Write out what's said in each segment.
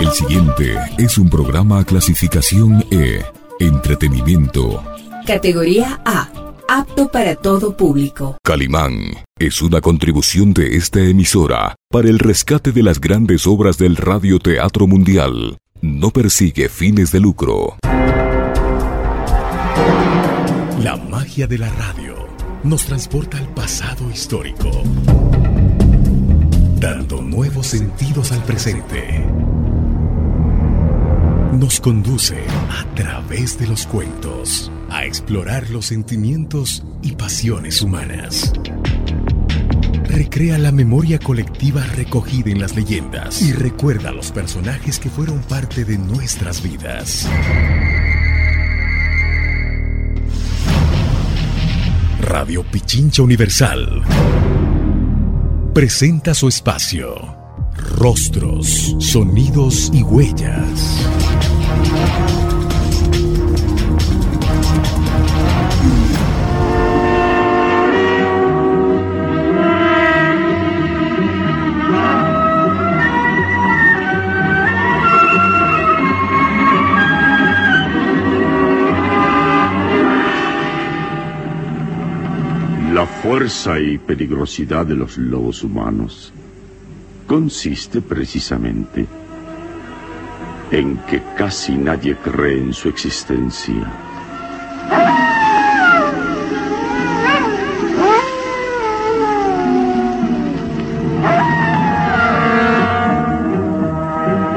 El siguiente es un programa clasificación E, entretenimiento. Categoría A, apto para todo público. Calimán es una contribución de esta emisora para el rescate de las grandes obras del radioteatro mundial. No persigue fines de lucro. La magia de la radio nos transporta al pasado histórico, dando nuevos sentidos al presente. Nos conduce a través de los cuentos a explorar los sentimientos y pasiones humanas. Recrea la memoria colectiva recogida en las leyendas y recuerda a los personajes que fueron parte de nuestras vidas. Radio Pichincha Universal presenta su espacio. Rostros, sonidos y huellas. La fuerza y peligrosidad de los lobos humanos consiste precisamente en que casi nadie cree en su existencia.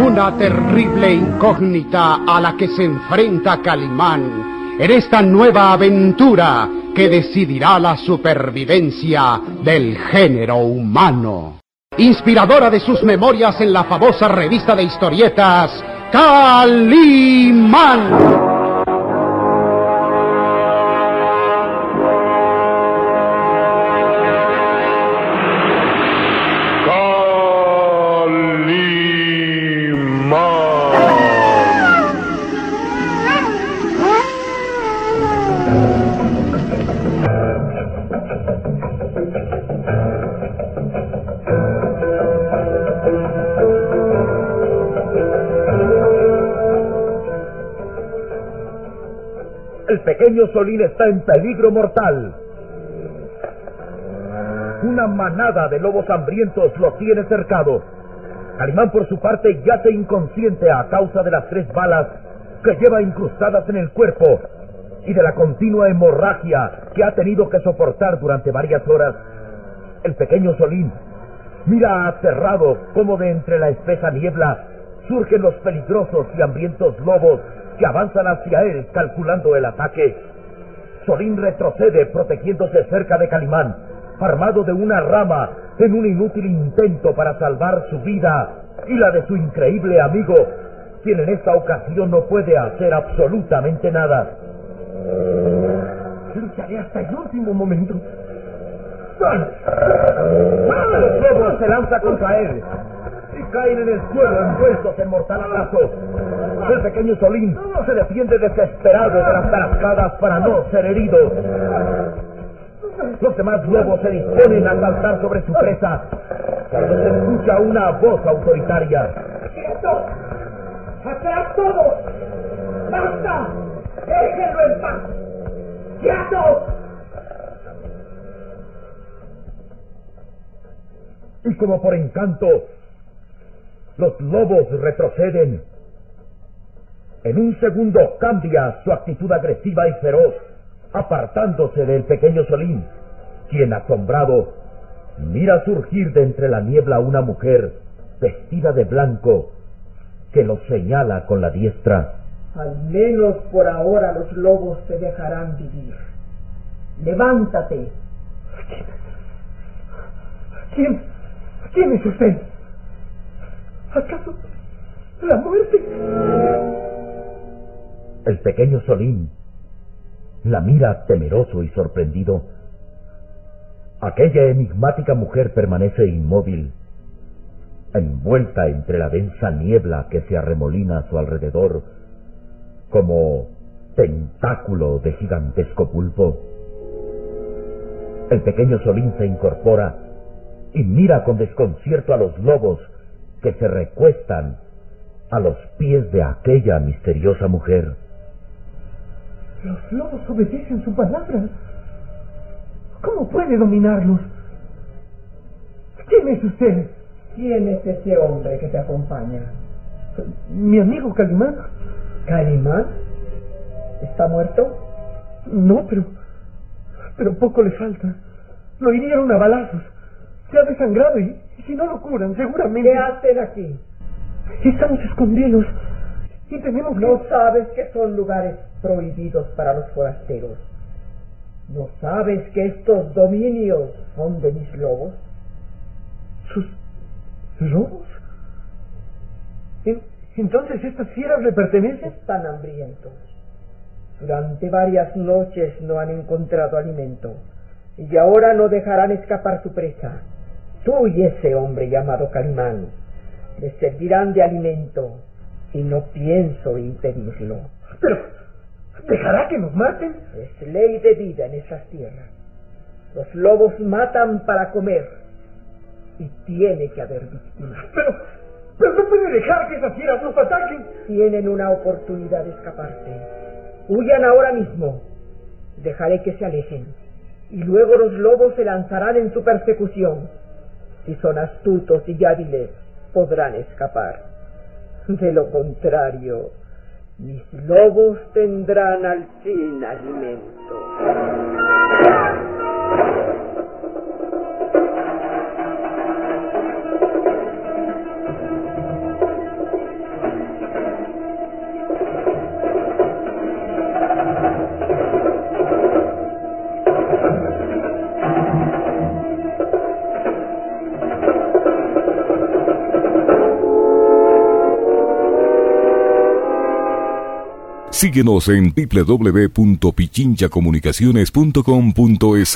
Una terrible incógnita a la que se enfrenta Calimán en esta nueva aventura que decidirá la supervivencia del género humano. Inspiradora de sus memorias en la famosa revista de historietas Calimán. Pequeño Solín está en peligro mortal. Una manada de lobos hambrientos lo tiene cercado. Calimán, por su parte, yace inconsciente a causa de las tres balas que lleva incrustadas en el cuerpo y de la continua hemorragia que ha tenido que soportar durante varias horas. El pequeño Solín mira aterrado cómo de entre la espesa niebla surgen los peligrosos y hambrientos lobos que avanzan hacia él calculando el ataque. Solín retrocede protegiéndose cerca de Calimán, armado de una rama en un inútil intento para salvar su vida y la de su increíble amigo, quien en esta ocasión no puede hacer absolutamente nada. Lucharé hasta el último momento. Los lobos se lanza contra él caen en el suelo envueltos en mortal abrazo. El pequeño Solín se defiende desesperado de las tarascadas para no ser herido. Los demás lobos se disponen a saltar sobre su presa cuando se escucha una voz autoritaria. ¡Quieto! ¡Atrás todos! ¡Basta! ¡Déjenlo en paz! ¡Quieto! Y como por encanto, los lobos retroceden. En un segundo cambia su actitud agresiva y feroz, apartándose del pequeño Solín, quien asombrado mira surgir de entre la niebla una mujer vestida de blanco que lo señala con la diestra. Al menos por ahora los lobos te dejarán vivir. Levántate. ¿Quién? ¿Quién es usted? ¿Acaso la muerte? El pequeño Solín la mira temeroso y sorprendido. Aquella enigmática mujer permanece inmóvil, envuelta entre la densa niebla que se arremolina a su alrededor, como tentáculo de gigantesco pulpo. El pequeño Solín se incorpora y mira con desconcierto a los lobos que se recuestan a los pies de aquella misteriosa mujer. Los lobos obedecen su palabra. ¿Cómo puede dominarlos? ¿Quién es usted? ¿Quién es ese hombre que te acompaña? Mi amigo Calimán. ¿Calimán? ¿Está muerto? No, pero. Pero poco le falta. Lo hirieron a balazos. Se ha desangrado y, y si no lo curan, seguramente. ¿Qué hacen aquí? Estamos escondidos. Y tenemos que... ¿No sabes que son lugares prohibidos para los forasteros? ¿No sabes que estos dominios son de mis lobos? ¿Sus lobos? ¿En- Entonces estas fieras le pertenecen. Están hambrientos. Durante varias noches no han encontrado alimento y ahora no dejarán escapar su presa. Tú y ese hombre llamado Calimán les servirán de alimento y no pienso impedirlo. Pero, ¿dejará que nos maten? Es ley de vida en esas tierras. Los lobos matan para comer y tiene que haber víctimas. Pero, pero no puede dejar que esas fieras nos ataquen. Tienen una oportunidad de escaparse. Huyan ahora mismo. Dejaré que se alejen. Y luego los lobos se lanzarán en su persecución. Si son astutos y hábiles, podrán escapar. De lo contrario, mis lobos tendrán al fin alimento. Síguenos en www.pichinchacomunicaciones.com.es.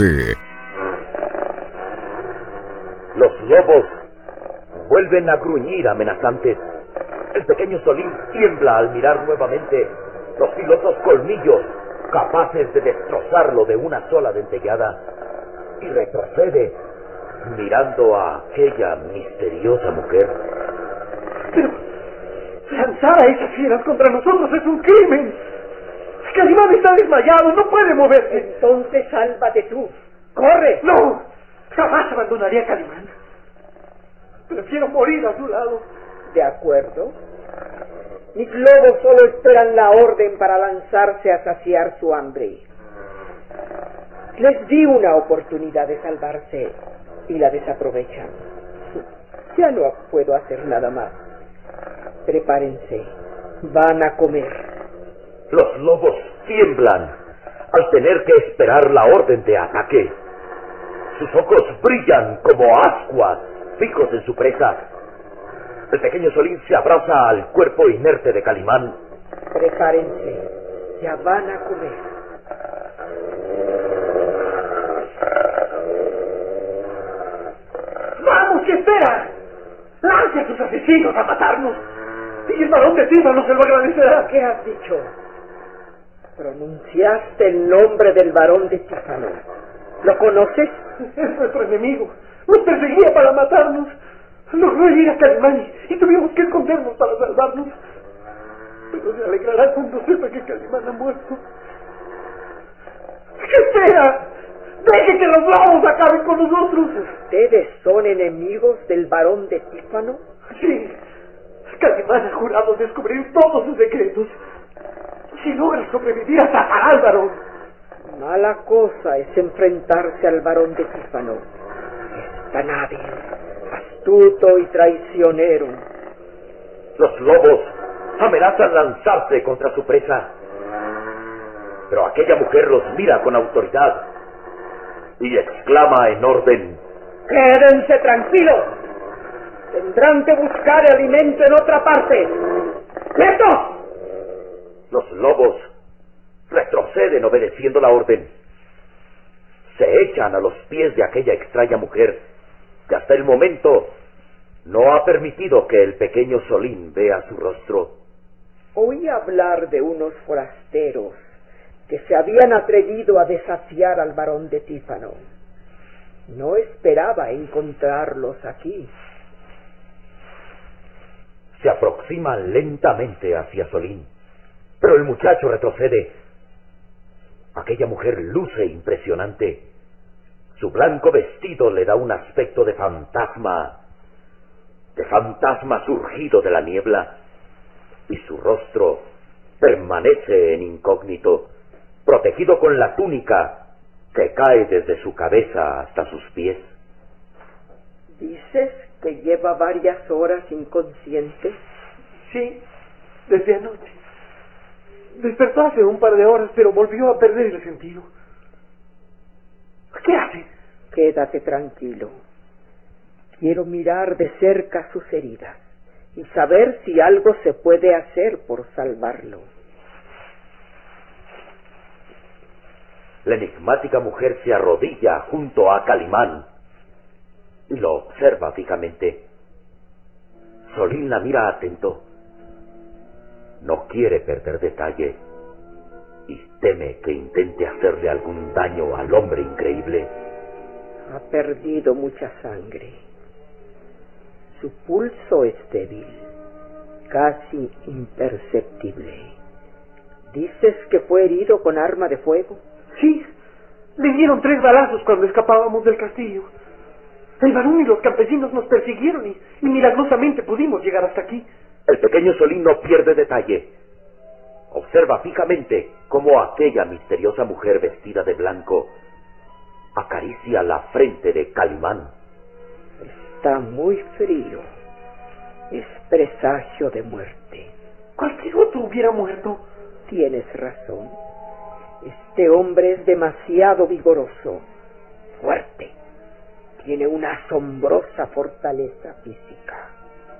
Los lobos vuelven a gruñir amenazantes. El pequeño Solín tiembla al mirar nuevamente los filosos colmillos capaces de destrozarlo de una sola dentellada y retrocede mirando a aquella misteriosa mujer. Lanzar a esas fieras contra nosotros es un crimen. Calimán está desmayado, no puede moverse. Entonces sálvate tú. ¡Corre! No, jamás abandonaría a Calimán. Prefiero morir a su lado. De acuerdo. Mis lobos solo esperan la orden para lanzarse a saciar su hambre. Les di una oportunidad de salvarse y la desaprovechan. Ya no puedo hacer nada más. Prepárense. Van a comer. Los lobos tiemblan al tener que esperar la orden de ataque. Sus ojos brillan como ascuas fijos en su presa. El pequeño Solín se abraza al cuerpo inerte de Calimán. Prepárense. Ya van a comer. ¡Vamos, que espera! ¡Lance a tus asesinos a matarnos! Y el varón de Tíbano se lo agradecerá. ¿Qué has dicho? Pronunciaste el nombre del varón de Tífano. ¿Lo conoces? Es nuestro enemigo. Nos perseguía para matarnos. Logró herir a Calimán y tuvimos que escondernos para salvarnos. Pero se alegrará cuando sepa que Calimán ha muerto. ¿Qué espera? ¡Deje que los lobos acaben con nosotros! ¿Ustedes son enemigos del varón de Tífano? Sí. Calimán ha jurado descubrir todos sus secretos. Si logra sobrevivir, atacará al varón. Mala cosa es enfrentarse al varón de Tífano. Es tan hábil, astuto y traicionero. Los lobos amenazan lanzarse contra su presa. Pero aquella mujer los mira con autoridad y exclama en orden. Quédense tranquilos. Tendrán que buscar alimento en otra parte. ¡Quietos! Los lobos retroceden obedeciendo la orden. Se echan a los pies de aquella extraña mujer que hasta el momento no ha permitido que el pequeño Solín vea su rostro. Oí hablar de unos forasteros que se habían atrevido a desafiar al varón de Tífano. No esperaba encontrarlos aquí. Se aproxima lentamente hacia Solín. Pero el muchacho retrocede. Aquella mujer luce impresionante. Su blanco vestido le da un aspecto de fantasma, de fantasma surgido de la niebla, y su rostro permanece en incógnito, protegido con la túnica que cae desde su cabeza hasta sus pies. ¿Dices que lleva varias horas inconsciente? Sí, desde anoche. Despertó hace un par de horas, pero volvió a perder el sentido. ¿Qué hace? Quédate tranquilo. Quiero mirar de cerca sus heridas y saber si algo se puede hacer por salvarlo. La enigmática mujer se arrodilla junto a Calimán lo observa fijamente. Solín la mira atento. No quiere perder detalle y teme que intente hacerle algún daño al hombre increíble. Ha perdido mucha sangre. Su pulso es débil, casi imperceptible. ¿Dices que fue herido con arma de fuego? Sí, le dieron tres balazos cuando escapábamos del castillo. El varón y los campesinos nos persiguieron y, y milagrosamente pudimos llegar hasta aquí. El pequeño Solín no pierde detalle. Observa fijamente cómo aquella misteriosa mujer vestida de blanco acaricia la frente de Calimán. Está muy frío. Es presagio de muerte. Cualquier otro hubiera muerto. Tienes razón. Este hombre es demasiado vigoroso, fuerte. Tiene una asombrosa fortaleza física.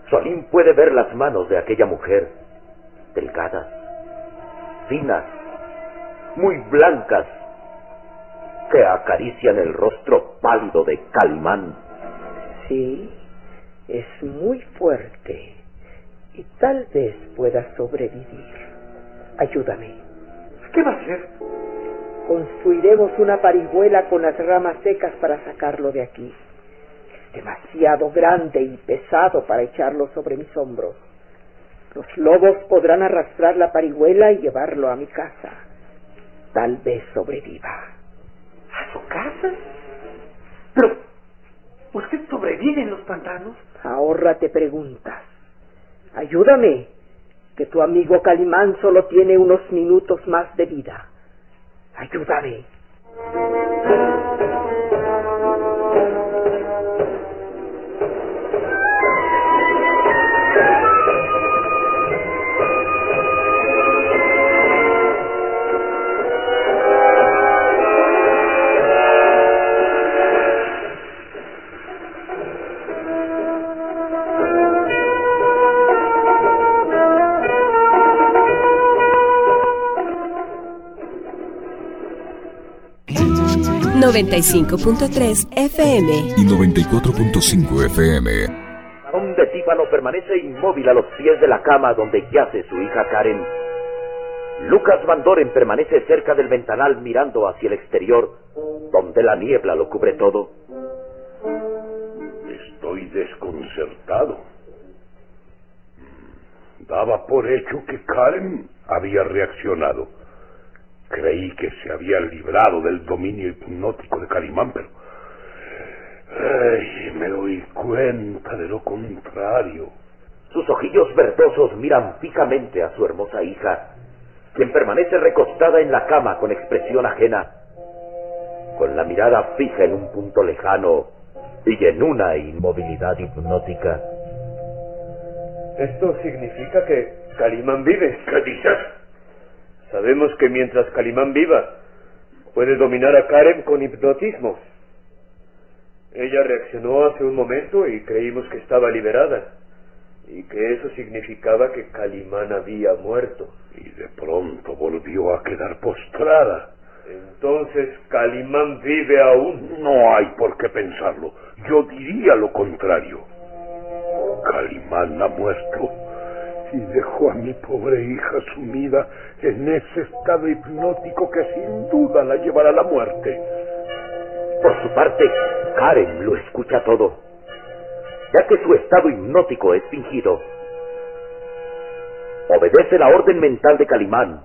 Solín puede ver las manos de aquella mujer, delgadas, finas, muy blancas, que acarician el rostro pálido de Calimán. Sí, es muy fuerte y tal vez pueda sobrevivir. Ayúdame. ¿Qué va a hacer? Construiremos una parihuela con las ramas secas para sacarlo de aquí. Es demasiado grande y pesado para echarlo sobre mis hombros. Los lobos podrán arrastrar la parihuela y llevarlo a mi casa. Tal vez sobreviva. ¿A su casa? Pero, ¿usted sobrevive en los pantanos? Ahórrate preguntas. Ayúdame, que tu amigo Calimán solo tiene unos minutos más de vida. Ayúdame. ...95.3 FM... ...y 94.5 FM... Varón de Tífano permanece inmóvil a los pies de la cama donde yace su hija Karen. Lucas Van Doren permanece cerca del ventanal mirando hacia el exterior, donde la niebla lo cubre todo. Estoy desconcertado. Daba por hecho que Karen había reaccionado. Creí que se había librado del dominio hipnótico de Calimán, pero... Ay, me doy cuenta de lo contrario. Sus ojillos verdosos miran fijamente a su hermosa hija, quien permanece recostada en la cama con expresión ajena, con la mirada fija en un punto lejano y en una inmovilidad hipnótica. Esto significa que Calimán vive. ¿Qué dices? Sabemos que mientras Calimán viva, puede dominar a Karen con hipnotismo. Ella reaccionó hace un momento y creímos que estaba liberada, y que eso significaba que Calimán había muerto. Y de pronto volvió a quedar postrada. Entonces Calimán vive aún. No hay por qué pensarlo. Yo diría lo contrario. Calimán ha muerto y dejó a mi pobre hija sumida en ese estado hipnótico que sin duda la llevará a la muerte. Por su parte, Karen lo escucha todo. Ya que su estado hipnótico es fingido, obedece la orden mental de Calimán,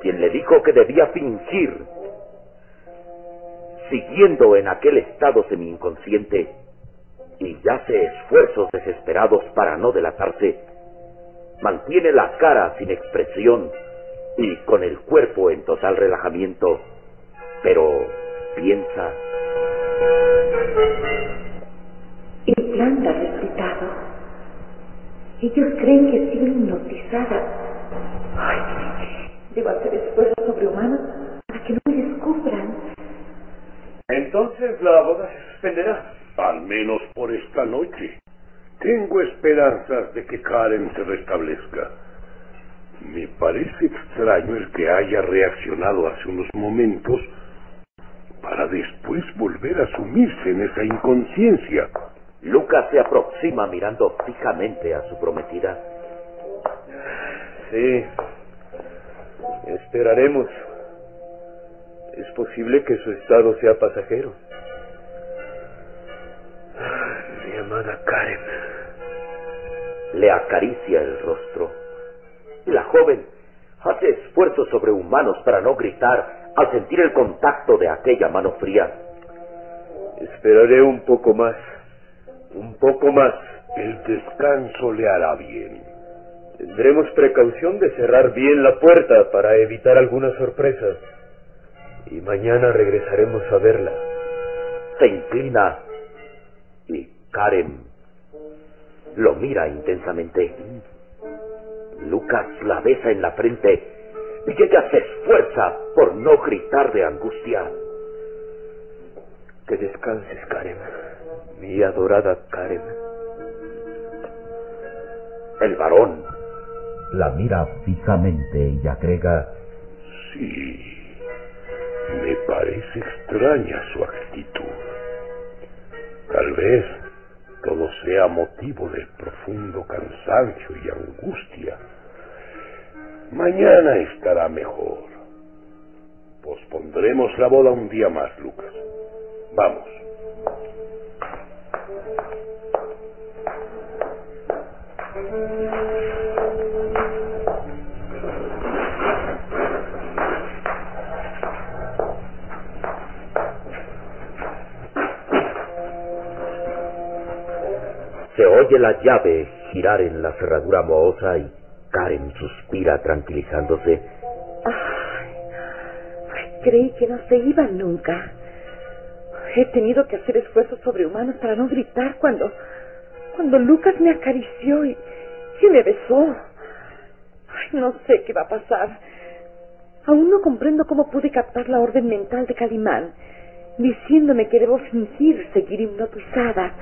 quien le dijo que debía fingir, siguiendo en aquel estado semi-inconsciente, y hace esfuerzos desesperados para no delatarse, mantiene la cara sin expresión y con el cuerpo en total relajamiento, pero piensa. El plan da resultado. Ellos creen que estoy hipnotizada. Ay, debo hacer esfuerzos sobrehumanos para que no me descubran. Entonces la boda se suspenderá. Al menos por esta noche. Tengo esperanzas de que Karen se restablezca. Me parece extraño el que haya reaccionado hace unos momentos para después volver a sumirse en esa inconsciencia. Lucas se aproxima mirando fijamente a su prometida. Sí. Esperaremos. Es posible que su estado sea pasajero. Mi amada Karen. Le acaricia el rostro. Y la joven hace esfuerzos sobrehumanos para no gritar al sentir el contacto de aquella mano fría. Esperaré un poco más. Un poco más. El descanso le hará bien. Tendremos precaución de cerrar bien la puerta para evitar alguna sorpresa. Y mañana regresaremos a verla. Se inclina y Karen lo mira intensamente. Lucas la besa en la frente y ella se esfuerza por no gritar de angustia. Que descanses, Karen, mi adorada Karen. El varón la mira fijamente y agrega, Sí, me parece extraña su actitud. Tal vez todo sea motivo de profundo cansancio y angustia. Mañana estará mejor. Pospondremos la boda un día más, Lucas. Vamos. Se oye la llave girar en la cerradura mohosa y Karen suspira tranquilizándose. Creí que no se iban nunca. He tenido que hacer esfuerzos sobrehumanos para no gritar cuando cuando Lucas me acarició y, y me besó. No sé qué va a pasar. Aún no comprendo cómo pude captar la orden mental de Calimán, diciéndome que debo fingir seguir hipnotizada.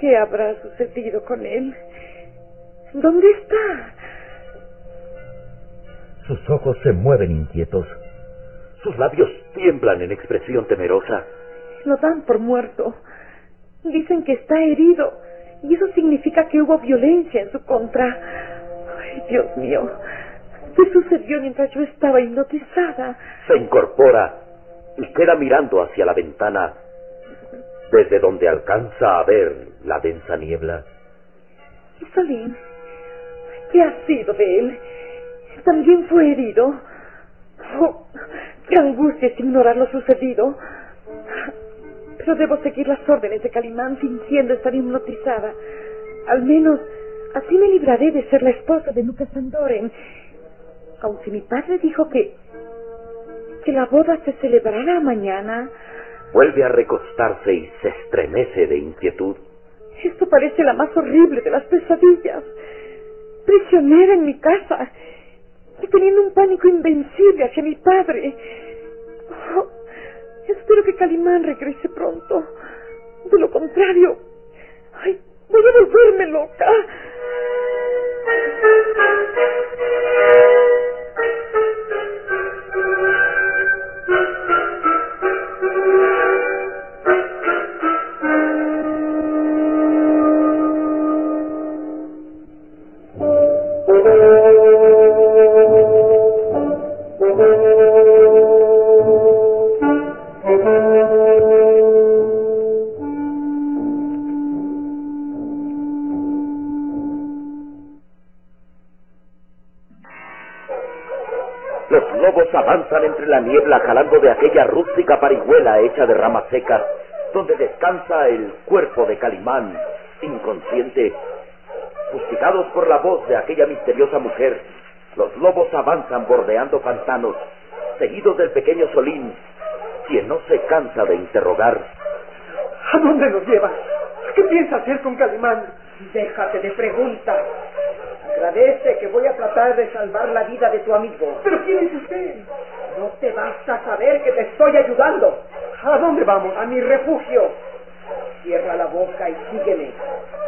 ¿Qué habrá sucedido con él? ¿Dónde está? Sus ojos se mueven inquietos. Sus labios tiemblan en expresión temerosa. Lo dan por muerto. Dicen que está herido. Y eso significa que hubo violencia en su contra. Ay, Dios mío. ¿Qué sucedió mientras yo estaba hipnotizada? Se incorpora y queda mirando hacia la ventana, desde donde alcanza a ver la densa niebla. ¿Y Salim? ¿Qué ha sido de él? ¿También fue herido? Oh, qué angustia es ignorar lo sucedido. Pero debo seguir las órdenes de Calimán fingiendo estar hipnotizada. Al menos así me libraré de ser la esposa de Lucas Sandoren. Aun si mi padre dijo que que la boda se celebrará mañana. Vuelve a recostarse y se estremece de inquietud. Esto parece la más horrible de las pesadillas. Prisionera en mi casa y teniendo un pánico invencible hacia mi padre. Oh, espero que Calimán regrese pronto. De lo contrario, ay, voy a volverme loca. La niebla jalando de aquella rústica parihuela hecha de ramas secas, donde descansa el cuerpo de Calimán, inconsciente. Fustigados por la voz de aquella misteriosa mujer, los lobos avanzan bordeando pantanos, seguidos del pequeño Solín, quien no se cansa de interrogar. ¿A dónde nos llevas? ¿Qué piensas hacer con Calimán? Déjate de preguntas. Agradece que voy a tratar de salvar la vida de tu amigo. ¿Pero quién es usted? No te basta saber que te estoy ayudando. ¿A dónde vamos? A mi refugio. Cierra la boca y sígueme.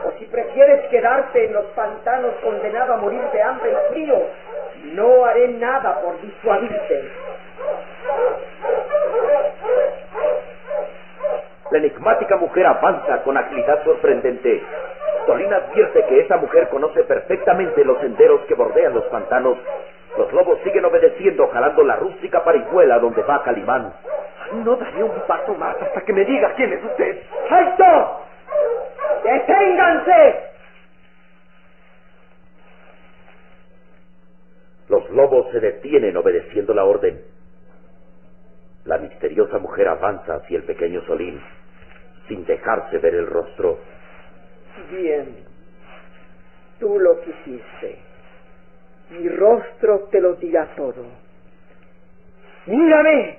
O si prefieres quedarte en los pantanos condenado a morir de hambre y frío, no haré nada por disuadirte. La enigmática mujer avanza con agilidad sorprendente. Solín advierte que esa mujer conoce perfectamente los senderos que bordean los pantanos. Los lobos siguen obedeciendo, jalando la rústica parihuela donde va Calimán. No daré un paso más hasta que me diga quién es usted. ¡Alto! ¡Deténganse! Los lobos se detienen obedeciendo la orden. La misteriosa mujer avanza hacia el pequeño Solín, sin dejarse ver el rostro. Bien. Tú lo quisiste. Mi rostro te lo dirá todo. ¡Mírame!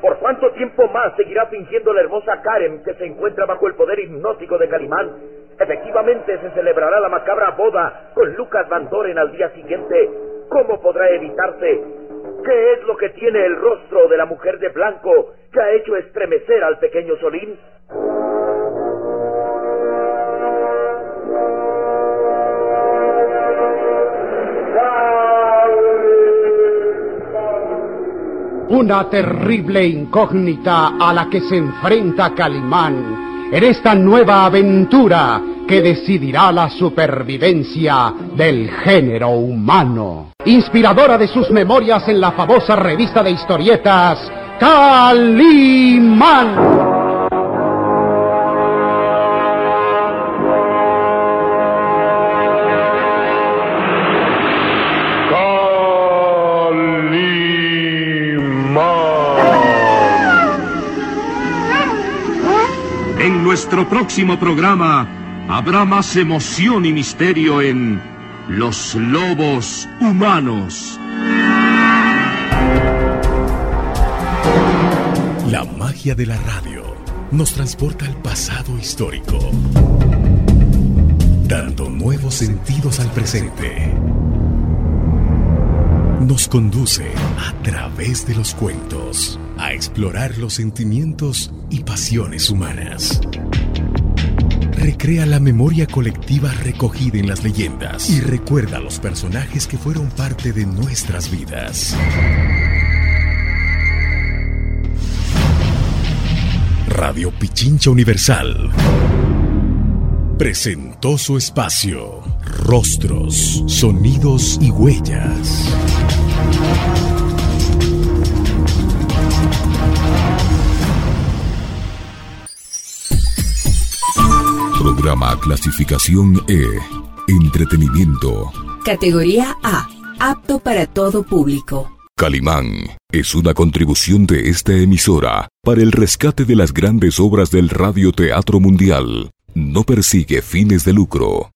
¿Por cuánto tiempo más seguirá fingiendo la hermosa Karen que se encuentra bajo el poder hipnótico de Calimán? Efectivamente se celebrará la macabra boda con Lucas Van Doren al día siguiente. ¿Cómo podrá evitarse? ¿Qué es lo que tiene el rostro de la mujer de blanco que ha hecho estremecer al pequeño Solín? Una terrible incógnita a la que se enfrenta Calimán en esta nueva aventura que decidirá la supervivencia del género humano. Inspiradora de sus memorias en la famosa revista de historietas Calimán. En nuestro próximo programa habrá más emoción y misterio en Los Lobos Humanos. La magia de la radio nos transporta al pasado histórico, dando nuevos sentidos al presente. Nos conduce a través de los cuentos a explorar los sentimientos y pasiones humanas. Recrea la memoria colectiva recogida en las leyendas y recuerda los personajes que fueron parte de nuestras vidas. Radio Pichincha Universal presentó su espacio Rostros, Sonidos y Huellas. Programa clasificación E. Entretenimiento. Categoría A. Apto para todo público. Calimán es una contribución de esta emisora para el rescate de las grandes obras del radioteatro mundial. No persigue fines de lucro.